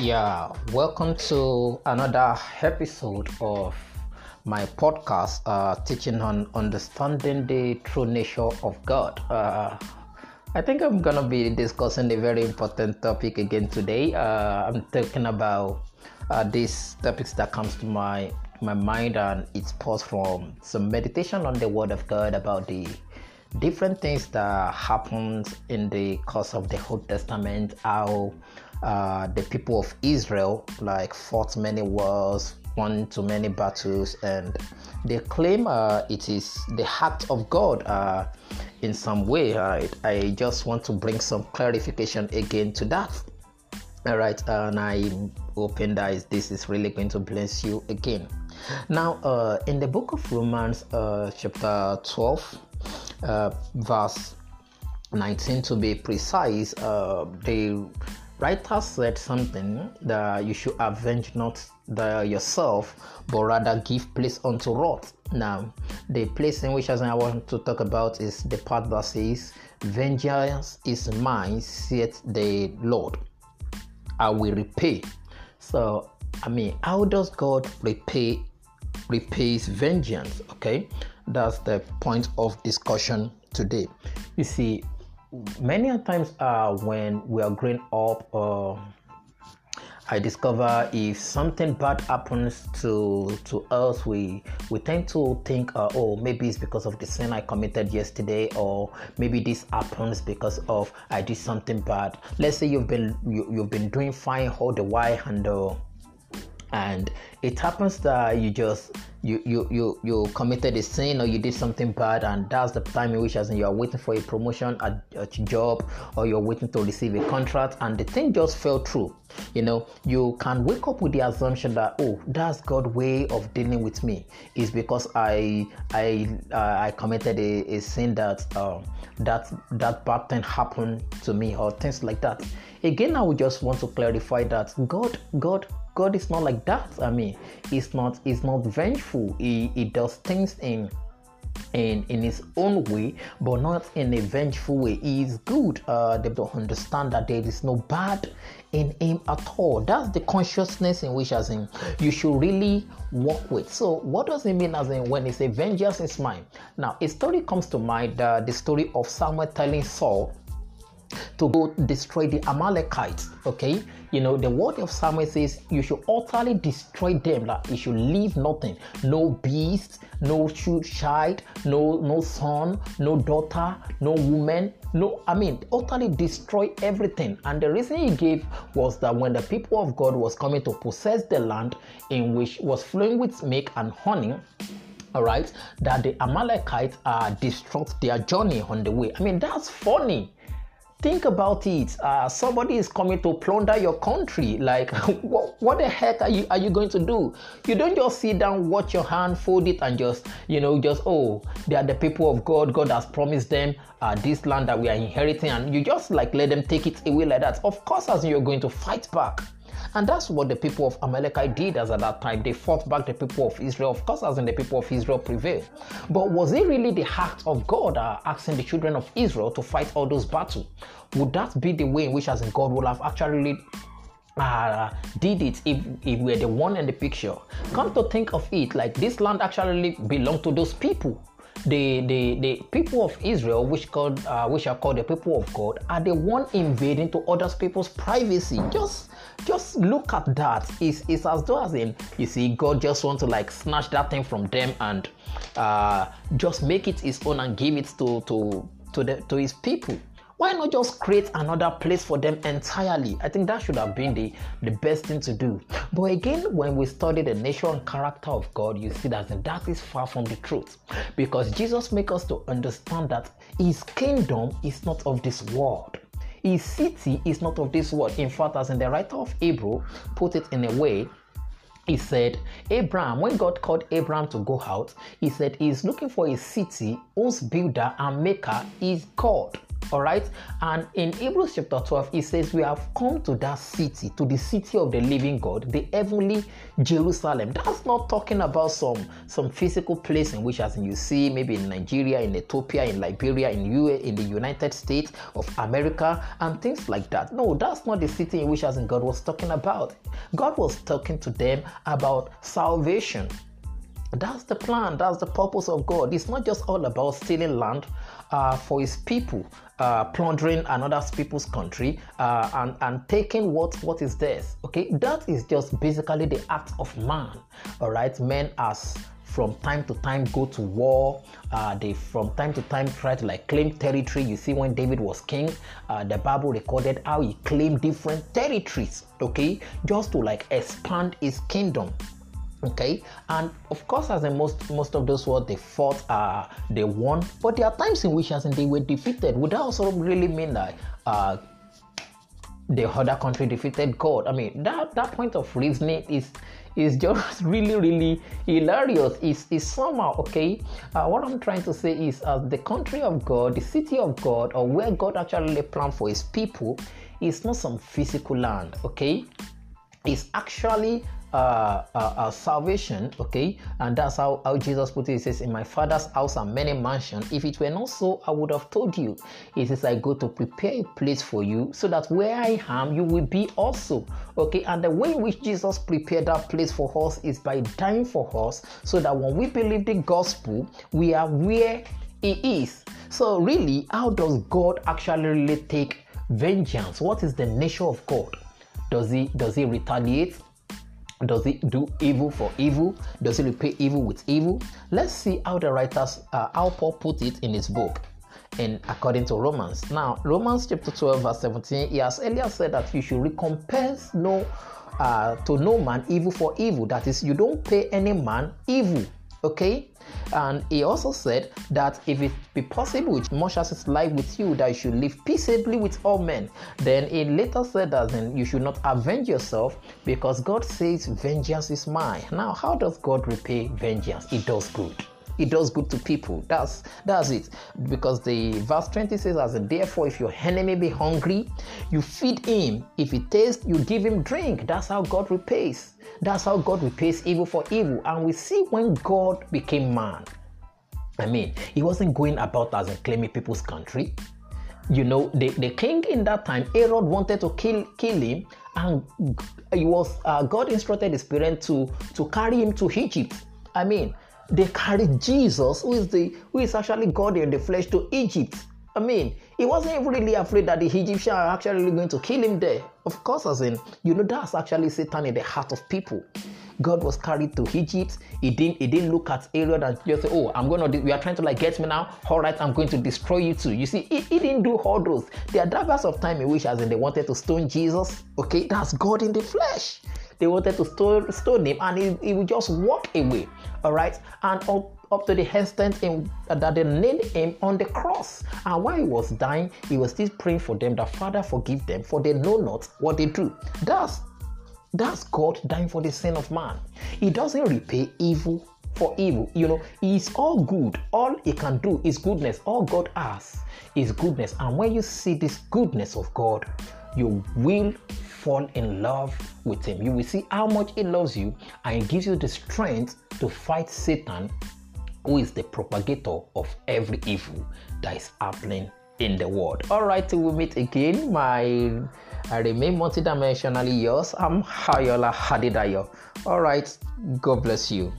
Yeah, welcome to another episode of my podcast uh, teaching on understanding the true nature of God. Uh, I think I'm gonna be discussing a very important topic again today. Uh, I'm talking about uh, these topics that comes to my my mind and it's posed from some meditation on the Word of God about the different things that happened in the course of the Old Testament, how uh, the people of Israel like fought many wars, won too many battles, and they claim uh, it is the act of God uh, in some way. I just want to bring some clarification again to that. All right, and I'm hoping that this is really going to bless you again. Now, uh, in the book of Romans, uh, chapter 12, uh, verse 19 to be precise, uh, the writer said something that you should avenge not the yourself, but rather give place unto wrath. Now, the place in which I want to talk about is the part that says, Vengeance is mine, saith the Lord. I will repay. So, I mean, how does God repay repays vengeance? Okay, that's the point of discussion today. You see, many times uh, when we are growing up, uh, I discover if something bad happens to to us, we we tend to think, uh, oh, maybe it's because of the sin I committed yesterday, or maybe this happens because of I did something bad. Let's say you've been you, you've been doing fine all the while, and uh, and it happens that you just you you you you committed a sin or you did something bad and that's the time in which as in you are waiting for a promotion at, at your job or you're waiting to receive a contract and the thing just fell through. You know you can wake up with the assumption that oh that's god way of dealing with me. Is because i i uh, i committed a, a sin that uh, that that bad thing happened to me or things like that. Again i would just want to clarify that god god God is not like that. I mean, he's not he's not vengeful. He, he does things in in in his own way, but not in a vengeful way. He is good. Uh, they don't understand that there is no bad in him at all. That's the consciousness in which, as in, you should really work with. So, what does it mean, as in, when he say vengeance is mine? Now, a story comes to mind. Uh, the story of Samuel telling Saul to go destroy the Amalekites. Okay, you know the word of Samuel says you should utterly destroy them. Like you should leave nothing, no beast, no child, no no son, no daughter, no woman. No, I mean utterly destroy everything. And the reason he gave was that when the people of God was coming to possess the land in which was flowing with milk and honey, all right, that the Amalekites uh, disrupt their journey on the way. I mean, that's funny. Think about it. Uh, somebody is coming to plunder your country. Like, what, what the heck are you are you going to do? You don't just sit down, watch your hand, fold it, and just you know just oh they are the people of God. God has promised them uh, this land that we are inheriting, and you just like let them take it away like that. Of course, as you're going to fight back. And that's what the people of Amalekite did as at that time. They fought back the people of Israel, of course, as in the people of Israel prevailed. But was it really the act of God uh, asking the children of Israel to fight all those battles? Would that be the way in which, as in God, would have actually uh, did it if, if we're the one in the picture? Come to think of it, like this land actually belonged to those people the, the, the people of Israel, which called uh, which are called the people of God, are the one invading to other people's privacy. Just just look at that. It's, it's as though as in you see God just want to like snatch that thing from them and uh, just make it his own and give it to to to the to his people why not just create another place for them entirely? I think that should have been the, the best thing to do. But again, when we study the nature and character of God, you see that that is far from the truth. Because Jesus makes us to understand that his kingdom is not of this world. His city is not of this world. In fact, as in the writer of Hebrew put it in a way, he said, Abraham, when God called Abraham to go out, he said he's looking for a city whose builder and maker is God. All right. And in Hebrews chapter 12, it says, We have come to that city, to the city of the living God, the heavenly Jerusalem. That's not talking about some, some physical place in which, as you see, maybe in Nigeria, in Ethiopia, in Liberia, in, U- in the United States of America, and things like that. No, that's not the city in which, as in God was talking about. God was talking to them about salvation. That's the plan. That's the purpose of God. It's not just all about stealing land uh, for His people, uh, plundering another people's country, uh, and and taking what what is theirs. Okay, that is just basically the act of man. All right, men as from time to time go to war. Uh, they from time to time try to like claim territory. You see, when David was king, uh, the Bible recorded how he claimed different territories. Okay, just to like expand his kingdom okay? And of course as in most most of those wars they fought uh they won but there are times in which as in they were defeated. Would that also really mean that uh the other country defeated god? I mean that that point of reasoning is is just really really hilarious. Is is somehow okay? Uh, what i'm trying to say is uh, the country of god the city of god or where god actually planned for his people is not some physical land okay? It's actually uh, uh, uh, salvation, okay? And that's how, how Jesus put it. He says, In my father's house are many mansions. If it were not so, I would have told you. He says, I go to prepare a place for you so that where I am, you will be also, okay? And the way in which Jesus prepared that place for us is by dying for us so that when we believe the gospel, we are where He is. So, really, how does God actually really take vengeance? What is the nature of God? Does he does he retaliate? Does he do evil for evil? Does he repay evil with evil? Let's see how the writers, uh, how Paul put it in his book, in according to Romans. Now, Romans chapter 12, verse 17, he has earlier said that you should recompense no uh, to no man evil for evil. That is, you don't pay any man evil. Okay, and he also said that if it be possible, much as it's life with you, that you should live peaceably with all men. Then he later said that then you should not avenge yourself because God says, Vengeance is mine. Now, how does God repay vengeance? He does good it does good to people. That's that's it. Because the verse 20 says, as therefore, if your enemy be hungry, you feed him. If he tastes, you give him drink. That's how God repays. That's how God repays evil for evil. And we see when God became man. I mean, he wasn't going about as a claiming people's country. You know, the, the king in that time, Herod wanted to kill kill him, and he was uh, God instructed his parents to to carry him to Egypt. I mean, they carried Jesus, who is the who is actually God in the flesh, to Egypt. I mean, he wasn't really afraid that the Egyptians are actually going to kill him there. Of course, as in, you know, that's actually Satan in the heart of people. God was carried to Egypt. He didn't he didn't look at Herod and just say, Oh, I'm gonna we are trying to like get me now. All right, I'm going to destroy you too. You see, he, he didn't do all those. There are divers of time in which as in they wanted to stone Jesus. Okay, that's God in the flesh. They wanted to stone, stone him and he, he would just walk away. All right, and up, up to the extent in, uh, that they nailed him on the cross. And while he was dying, he was still praying for them that Father forgive them, for they know not what they do. That's that's God dying for the sin of man. He doesn't repay evil for evil. You know, He's all good. All He can do is goodness. All God has is goodness. And when you see this goodness of God, you will fall in love with Him. You will see how much He loves you and He gives you the strength to fight Satan, who is the propagator of every evil that is happening in the world. All right, till we meet again, my I remain multidimensionally yours. I'm Hayola Hadidayo. All right, God bless you.